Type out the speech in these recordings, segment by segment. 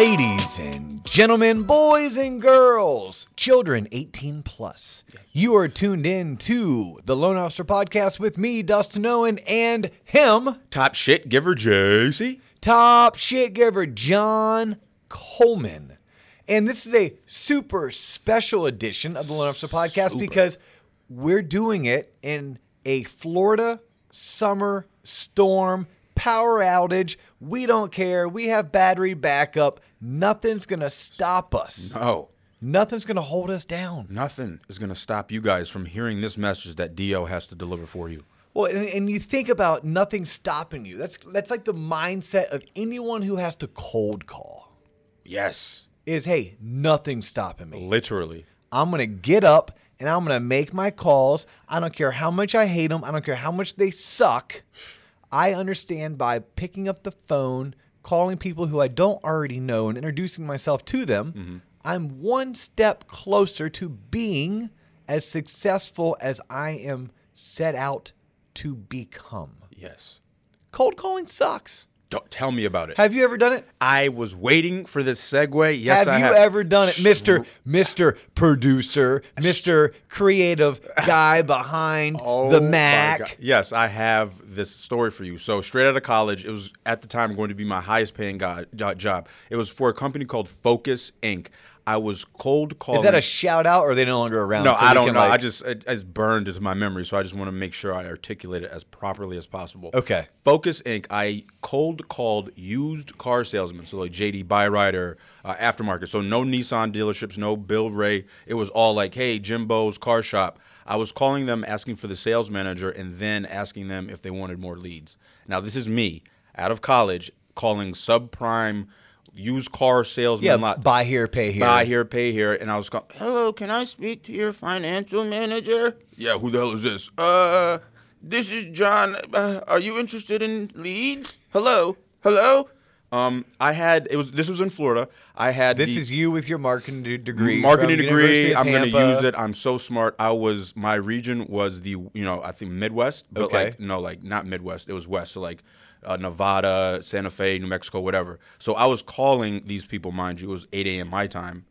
Ladies and gentlemen, boys and girls, children 18 plus, you are tuned in to the Loan Officer Podcast with me, Dustin Owen, and him, Top shit giver JC. top shit giver John Coleman. And this is a super special edition of the Loan Officer Podcast because we're doing it in a Florida summer storm power outage. We don't care. We have battery backup. Nothing's going to stop us. Oh, Nothing's going to hold us down. nothing is going to stop you guys from hearing this message that D.O. has to deliver for you. Well, and, and you think about nothing stopping you. That's that's like the mindset of anyone who has to cold call. Yes, Is hey, nothing's stopping me. literally. I'm going to get up and I'm going to make my calls. I don't care how much I hate them. I don't care how much they suck. I understand by picking up the phone, calling people who I don't already know, and introducing myself to them, mm-hmm. I'm one step closer to being as successful as I am set out to become. Yes. Cold calling sucks. Don't tell me about it. Have you ever done it? I was waiting for this segue. Yes, have I you have. ever done it, Mister Mister Producer, Mister Creative guy behind Oh the Mac? Yes, I have this story for you. So straight out of college, it was at the time going to be my highest paying job. It was for a company called Focus Inc. I was cold calling. Is that a shout out, or are they no longer around? No, So I don't can, know. like- I just it, it's burned into my memory, so I just want to make sure I articulate it as properly as possible. Okay. Focus Inc. I cold called used car salesmen, so like JD Byrider, uh, aftermarket. So no Nissan dealerships, no Bill Ray. It was all like, hey, Jimbo's car shop. I was calling them, asking for the sales manager, and then asking them if they wanted more leads. Now this is me out of college calling subprime used car salesman yeah, lot buy here, pay here. buy here, pay here, and I was going, "Hello, can I speak to your financial manager?" Yeah, who the hell is this? Uh, this is John. Uh, are you interested in leads? Hello, hello. Um, I had it was this was in Florida. I had This the is you with your marketing degree. marketing degree. I'm going to Tampa. use it. I'm so smart. I was my region was the you know I think Midwest, but Okay. like no like not Midwest. It was West. So like uh, Nevada, Santa Fe, New Mexico, whatever. So I was calling these people. Mind you, it was 8 a.m. my time.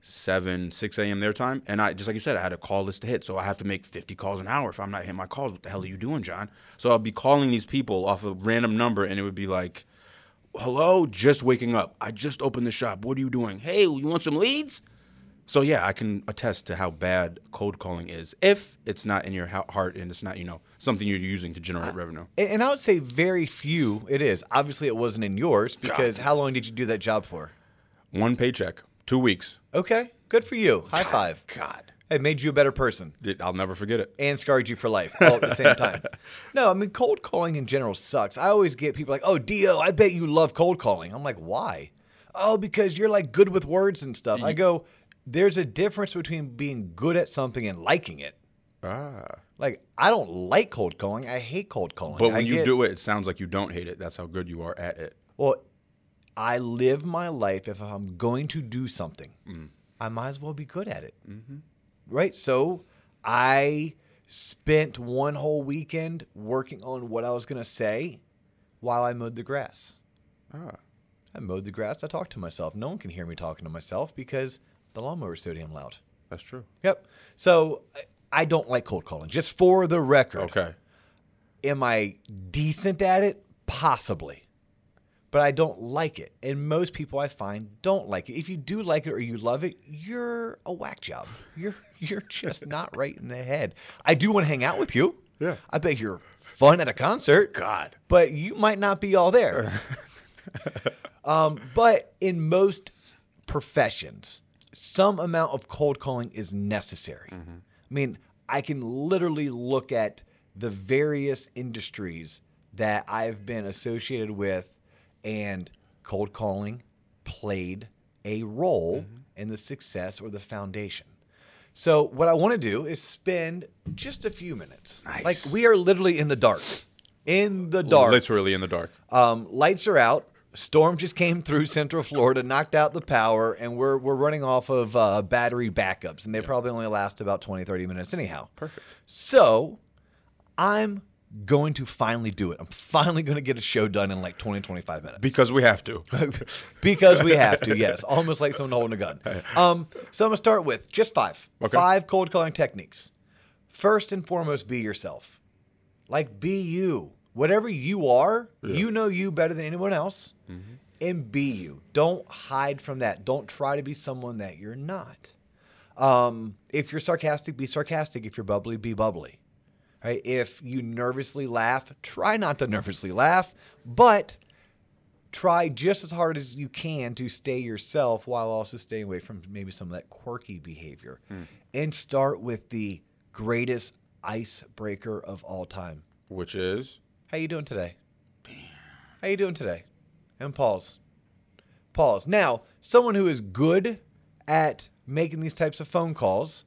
7, 6 a.m. their time. And I, just like you said, I had a call list to hit. So I have to make 50 calls an hour. If I'm not hitting my calls, what the hell are you doing, John? So I'll be calling these people off a random number and it would be like, hello, just waking up. I just opened the shop. What are you doing? Hey, you want some leads? So yeah, I can attest to how bad cold calling is if it's not in your ha- heart and it's not, you know, something you're using to generate revenue. And, I would say very few. It is obviously it wasn't in yours because how long did you do that job for? One paycheck, two weeks. Okay, good for you. High five. God, It made you a better person. I'll never forget it. and scarred you for life all at the same time. No, I mean cold calling in general sucks. I always get people like, "Oh, D.O., I bet you love cold calling." I'm like, "Why?" Oh, because you're like good with words and stuff. I go, "There's a difference between being good at something and liking it." Ah. Like, I don't like cold calling. I hate cold calling. But I when you get- do it, it sounds like you don't hate it. That's how good you are at it. well, I live my life if I'm going to do something, Mm. I might as well be good at it. Mm-hmm. Right? So I spent one whole weekend working on what I was going to say while I mowed the grass. Ah. I mowed the grass. I talked to myself. No one can hear me talking to myself because the lawnmower is so damn loud. That's true. Yep. So I- I don't like cold calling. Just for the record. Okay. Am I decent at it? Possibly. But I don't like it. And most people I find don't like it. If you do like it or you love it, you're a whack job. You're you're just not right in the head. I do want to hang out with you. Yeah. I bet you're fun at a concert. God. But you might not be all there. um, but in most professions, some amount of cold calling is necessary. I mean, I can literally look at the various industries that I've been associated with, and cold calling played a role in the success or the foundation. So, what I want to do is spend just a few minutes. Nice. Like, we are literally in the dark. In the dark. Literally in the dark. Um, lights are out. Storm just came through Central Florida, knocked out the power, and we're we're running off of uh, battery backups, and they probably only last about 20, 30 minutes anyhow. Perfect. So I'm going to finally do it. I'm finally going to get a show done in like 20, 25 minutes. Because we have to. because we have to, yes. Almost like someone holding a gun. Um, so I'm going to start with just five. Okay. Five cold calling techniques. First and foremost, be yourself. Like, be you. Whatever you are, you know you better than anyone else. And be you. Don't hide from that. Don't try to be someone that you're not. Um, if you're sarcastic, be sarcastic. If you're bubbly, be bubbly. Right? If you nervously laugh, try not to nervously laugh, but try just as hard as you can to stay yourself while also staying away from maybe some of that quirky behavior. And start with the greatest icebreaker of all time. Which is How you doing today? How you doing today? And pause. Pause. Now, someone who is good at making these types of phone calls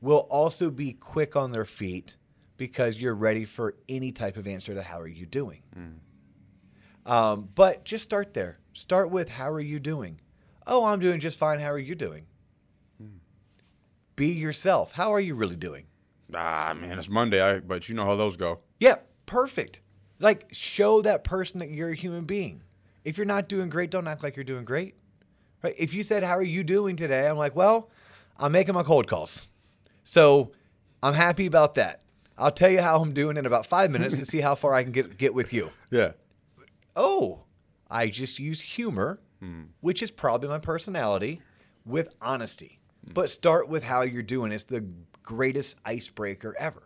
will also be quick on their feet because you're ready for any type of answer to how are you doing. Um, but just start there. Start with how are you doing? Oh, I'm doing just fine. How are you doing? Be yourself. How are you really doing? ah man, it's Monday. I but you know how those go. Yeah, perfect. Like, show that person that you're a human being. If you're not doing great, don't act like you're doing great. Right? If you said, How are you doing today? I'm like, Well, I'm making my cold calls. So I'm happy about that. I'll tell you how I'm doing in about five minutes to see how far I can get, get with you. Yeah. Oh, I just use humor, which is probably my personality, with honesty. But start with how you're doing. It's the greatest icebreaker ever.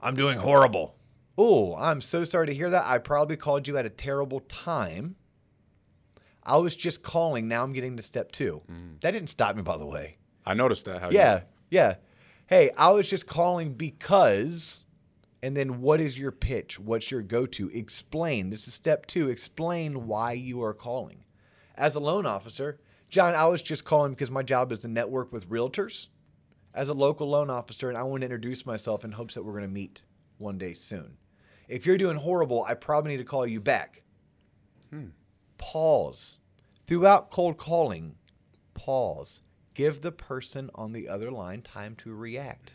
I'm doing horrible. Oh, I'm so sorry to hear that. I probably called you at a terrible time. I was just calling. Now I'm getting to step two. Mm. That didn't stop me, by the way. I noticed that. How you- Yeah, yeah. Hey, I was just calling because, and then what is your pitch? What's your go to? Explain. This is step two. Explain why you are calling. As a loan officer, John, I was just calling because my job is to network with realtors as a local loan officer, and I want to introduce myself in hopes that we're going to meet one day soon. If you're doing horrible, I probably need to call you back. Hmm. Pause. Throughout cold calling, pause. Give the person on the other line time to react.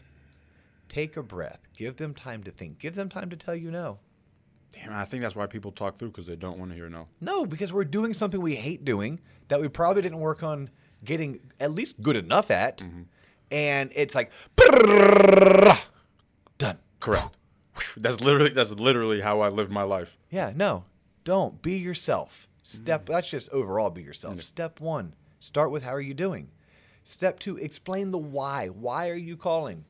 Take a breath. Give them time to think. Give them time to tell you no. Damn, I think that's why people talk through because they don't want to hear no. No, because we're doing something we hate doing that we probably didn't work on getting at least good enough at. Mm-hmm. And it's like, done. Correct. that's literally that's literally how I live my life. Yeah, no, don't. Be yourself. Step, that's just overall be yourself. Step one, start with how are you doing? Step two, explain the why. Why are you calling?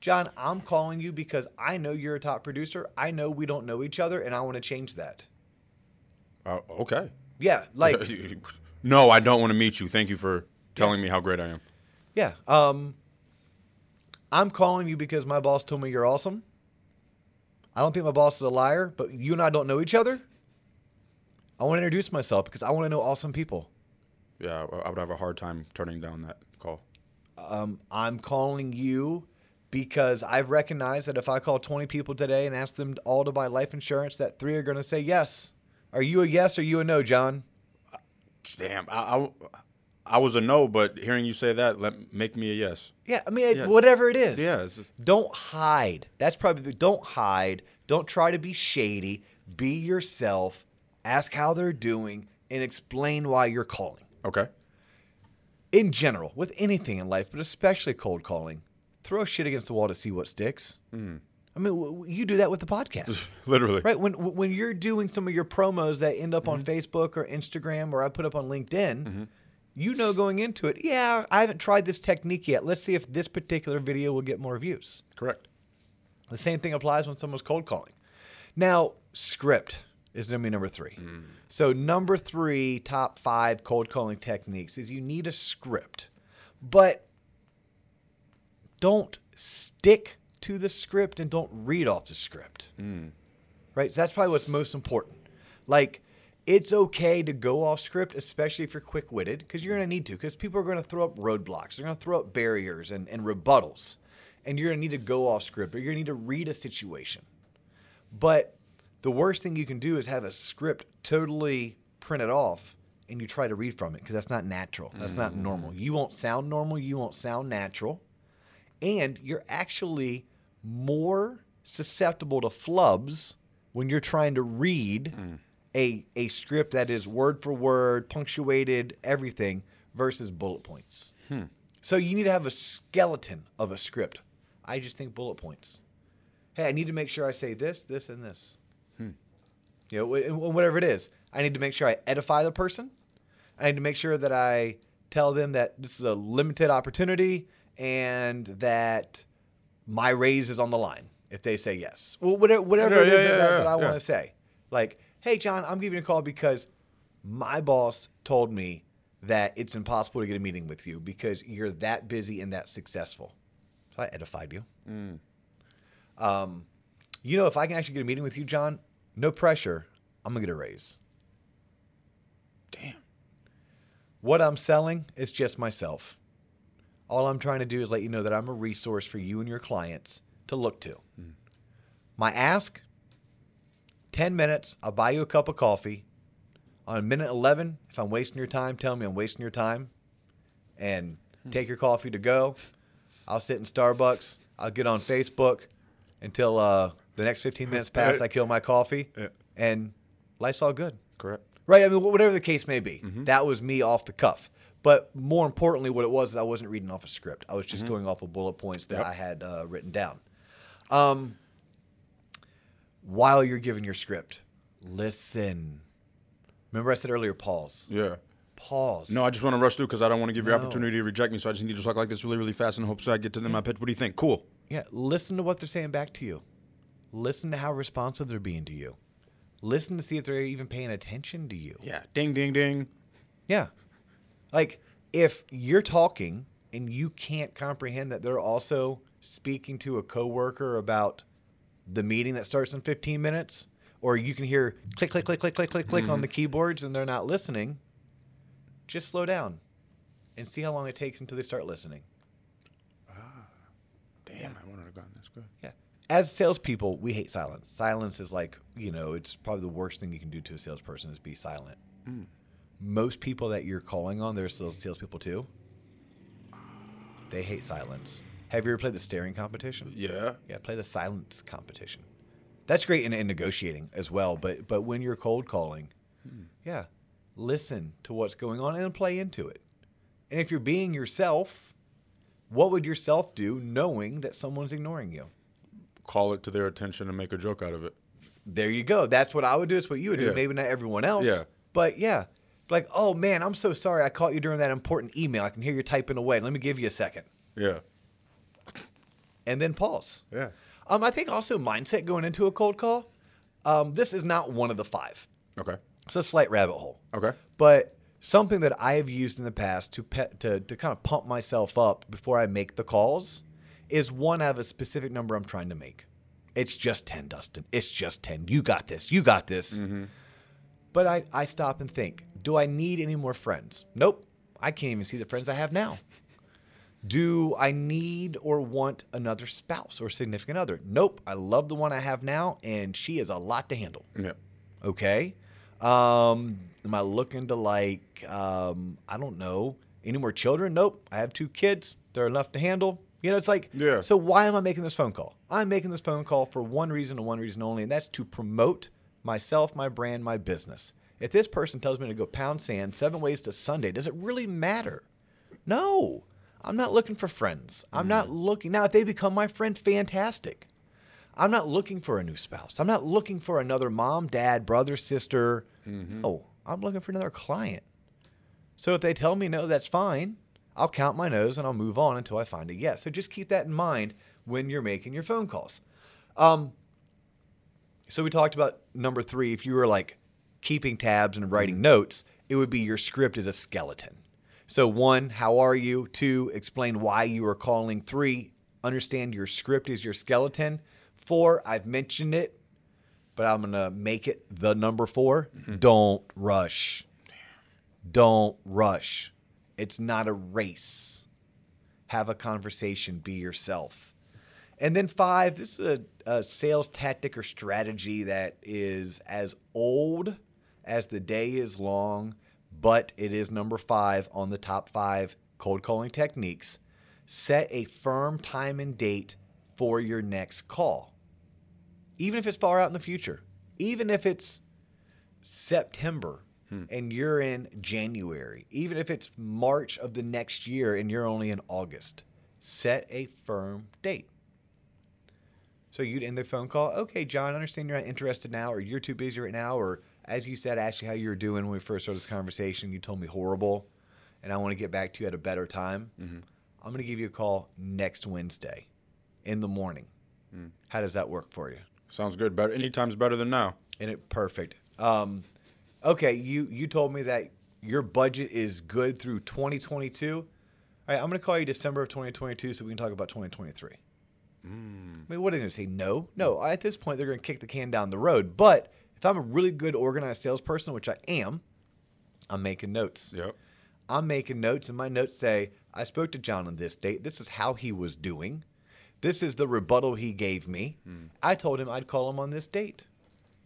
John, I'm calling you because I know you're a top producer. I know we don't know each other, and I want to change that. Uh, okay. Yeah, like, no, I don't want to meet you. Thank you for telling me how great I am. yeah. Um, I'm calling you because my boss told me you're awesome. I don't think my boss is a liar, but you and I don't know each other. I want to introduce myself because I want to know awesome people. Yeah, I would have a hard time turning down that call. um, I'm calling you because I've recognized that if I call 20 people today and ask them all to buy life insurance, that three are going to say yes. Are you a yes or you a no, John? Damn, I, I, I was a no, but hearing you say that let make me a yes. Yeah, I mean, Yeah. whatever it is. Yeah, just, Don't hide. That's probably, don't hide. Don't try to be shady. Be yourself. Ask how they're doing and explain why you're calling. okay. In general, with anything in life, but especially cold calling, throw shit against the wall to see what sticks. Mm. I mean, you do that with the podcast. Literally. Right when when you're doing some of your promos that end up on mm-hmm. Facebook or Instagram or I put up on LinkedIn, mm-hmm. You know going into it, yeah, I haven't tried this technique yet. Let's see if this particular video will get more views. Correct. The same thing applies when someone's cold calling. Now, script is going to be number three. Mm. So, number three, top five cold calling techniques is you need a script, but don't stick to the script and don't read off the script. Mm. Right? So that's probably what's most important. Like, it's okay to go off script, especially if you're quick witted, because you're going to need to, because people are going to throw up roadblocks. They're going to throw up barriers and, and rebuttals. And you're going to need to go off script or you're going to need to read a situation. But the worst thing you can do is have a script totally printed off and you try to read from it because that's not natural. That's not normal. You won't sound normal. You won't sound natural. And you're actually more susceptible to flubs when you're trying to read Mm. A, a script that is word for word, punctuated, everything, versus bullet points. Hmm. So you need to have a skeleton of a script. I just think bullet points. Hey, I need to make sure I say this, this, and this. Hmm. You know, whatever it is, I need to make sure I edify the person. I need to make sure that I tell them that this is a limited opportunity and that my raise is on the line if they say yes. Well, whatever, whatever Yeah, it is yeah, that, yeah, that I want to say. Like, hey, John, I'm giving you a call because my boss told me that it's impossible to get a meeting with you because you're that busy and that successful. So I edified you. Mm. Um, you know, if I can actually get a meeting with you, John, no pressure, I'm going to get a raise. Damn. What I'm selling is just myself. All I'm trying to do is let you know that I'm a resource for you and your clients to look to. My ask 10 minutes, I'll buy you a cup of coffee. On minute 11, if I'm wasting your time, tell me I'm wasting your time and take your coffee to go. I'll sit in Starbucks. I'll get on Facebook until uh, the next 15 minutes pass. I kill my coffee Yeah. and life's all good. Correct. Right. I mean, wh- whatever the case may be, that was me off the cuff. But more importantly, what it was is I wasn't reading off a script. I was just going off of bullet points that. I had uh, written down. Um, while you're giving your script, listen. Remember, I said earlier, pause. Yeah. Pause. No, I just want to rush through because I don't want to give you No. opportunity to reject me. So I just need to talk like this really, really fast in hopes I get to them my pitch. What do you think? Cool. Yeah. Listen to what they're saying back to you. Listen to how responsive they're being to you. Listen to see if they're even paying attention to you. Yeah. Ding, ding, ding. Yeah. Like if you're talking and you can't comprehend that they're also speaking to a coworker about the meeting that starts in 15 minutes, or you can hear click, click, click, click, click, click, click on the mm-hmm. keyboards and they're not listening, just slow down and see how long it takes until they start listening. Ah, damn, I wanted to go on this. Good. Yeah. As salespeople, we hate silence. Silence is like, you know, it's probably the worst thing you can do to a salesperson is be silent. Mm. Most people that you're calling on, they're sales mm. salespeople too. They hate silence. Have you ever played the staring competition? Yeah. Yeah, play the silence competition. That's great in, in negotiating as well. But but when you're cold calling, hmm. yeah, listen to what's going on and play into it. And if you're being yourself, what would yourself do knowing that someone's ignoring you? Call it to their attention and make a joke out of it. There you go. That's what I would do. It's what you would do. Yeah. Maybe not everyone else. Yeah. But yeah. Like, oh man, I'm so sorry I caught you during that important email. I can hear you typing away. Let me give you a second. Yeah. And then pause. Yeah. Um, I think also mindset going into a cold call. Um, this is not one of the five. Okay. It's a slight rabbit hole. Okay. But something that I have used in the past to pe- to to kind of pump myself up before I make the calls is one I have a specific number I'm trying to make. It's just 10, Dustin. It's just 10. You got this. You got this. But I, I stop and think, do I need any more friends? Nope. I can't even see the friends I have now. Do I need or want another spouse or significant other? Nope. I love the one I have now, and she is a lot to handle. Yeah. Okay. Um, am I looking to like um, I don't know any more children? Nope. I have two kids. They're enough to handle. You know, it's like Yeah. So why am I making this phone call? I'm making this phone call for one reason and one reason only, and that's to promote myself, my brand, my business. If this person tells me to go pound sand seven ways to Sunday, does it really matter? No. I'm not looking for friends. I'm not mm. looking now. If they become my friend, fantastic. I'm not looking for a new spouse. I'm not looking for another mom, dad, brother, sister. Mm-hmm. Oh, I'm looking for another client. So if they tell me no, that's fine. I'll count my nose and I'll move on until I find a yes. So just keep that in mind when you're making your phone calls. Um, so we talked about number three. If you were like keeping tabs and writing mm. notes, it would be your script is a skeleton. So one, how are you? Two, explain why you are calling. Three, understand your script is your skeleton. Four, I've mentioned it, but I'm gonna make it the number 4 mm-hmm. Don't rush. Don't rush. It's not a race. Have a conversation. Be yourself. And then five, this is a, a sales tactic or strategy that is as old as the day is long, but it is number five on the top five cold calling techniques. Set a firm time and date for your next call. even if it's far out in the future, even if it's September hmm. and you're in January, even if it's March of the next year and you're only in August, set a firm date. So you'd end the phone call. Okay, John, I understand you're not interested now, or you're too busy right now, or as you said, I asked you how you were doing when we first started this conversation. You told me horrible, and I want to get back to you at a better time. Mm-hmm. I'm going to give you a call next Wednesday in the morning. Mm. How does that work for you? Sounds good. Better anytime's better than now. And it perfect. Um, okay, you you told me that your budget is good through 2022. All right, I'm going to call you December of 2022 so we can talk about 2023. Mm. I mean, what are they going to say? No, no. At this point, they're going to kick the can down the road. But if I'm a really good organized salesperson, which I am, I'm making notes. Yep. I'm making notes, and my notes say, I spoke to John on this date. This is how he was doing. This is the rebuttal he gave me. Hmm. I told him I'd call him on this date.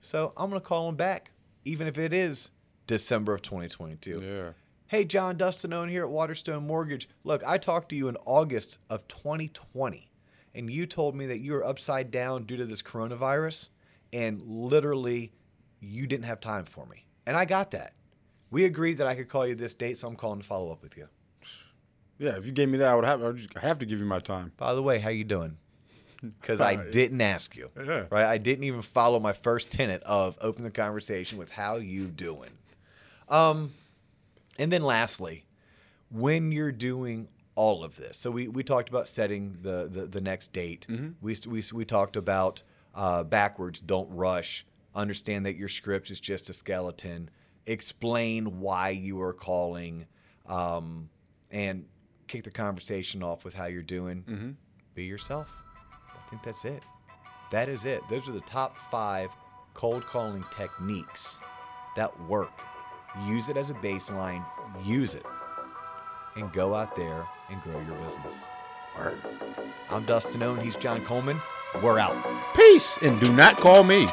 So I'm going to call him back, even if it is December of 2022. Yeah. Hey, John Dustin Owen here at Waterstone Mortgage. Look, I talked to you in August of 2020, and you told me that you were upside down due to this coronavirus, and literally, you didn't have time for me. And I got that. We agreed that I could call you this date, so I'm calling to follow up with you. Yeah. If you gave me that, I would have. I would just have to give you my time. By the way, how you doing? Because I didn't ask you. Yeah. Right? I didn't even follow my first tenet of open the conversation with how you doing. Um, and then lastly, when you're doing all of this, so we, we talked about setting the the, the next date. We, we we talked about uh, backwards. Don't rush. Understand that your script is just a skeleton. Explain why you are calling, um, and kick the conversation off with how you're doing. Be yourself. I think that's it. That is it. Those are the top five cold calling techniques that work. Use it as a baseline, use it, and go out there and grow your business. All right. I'm Dustin Owen. He's John Coleman. We're out. Peace, and do not call me.